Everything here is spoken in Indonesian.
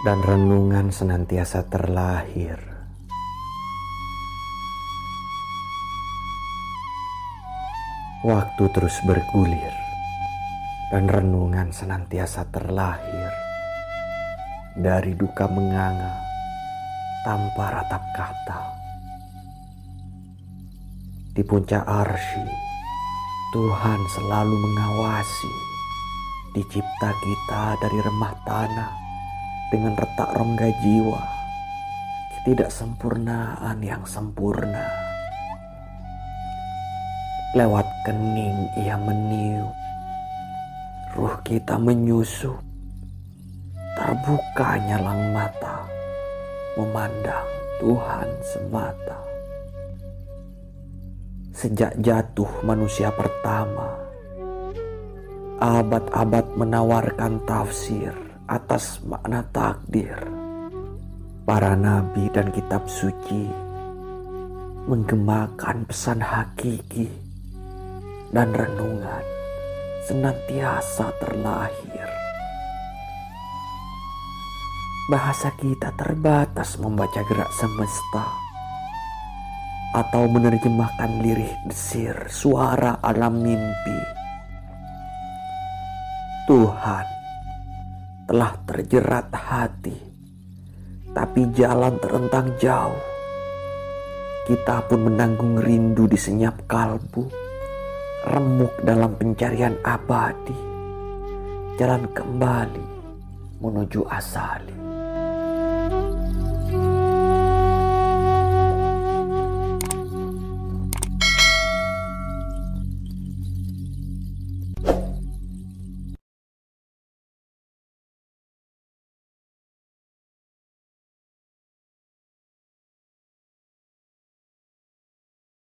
dan renungan senantiasa terlahir. Waktu terus bergulir dan renungan senantiasa terlahir dari duka menganga tanpa ratap kata. Di puncak arsy, Tuhan selalu mengawasi dicipta kita dari remah tanah dengan retak rongga jiwa, ketidaksempurnaan yang sempurna. Lewat kening ia meniup, ruh kita menyusup, terbuka nyalang mata, memandang Tuhan semata. Sejak jatuh manusia pertama, abad-abad menawarkan tafsir atas makna takdir. Para nabi dan kitab suci menggemakan pesan hakiki dan renungan senantiasa terlahir. Bahasa kita terbatas membaca gerak semesta atau menerjemahkan lirih desir suara alam mimpi. Tuhan telah terjerat hati, tapi jalan terentang jauh. Kita pun menanggung rindu di senyap kalbu, remuk dalam pencarian abadi, jalan kembali menuju asali.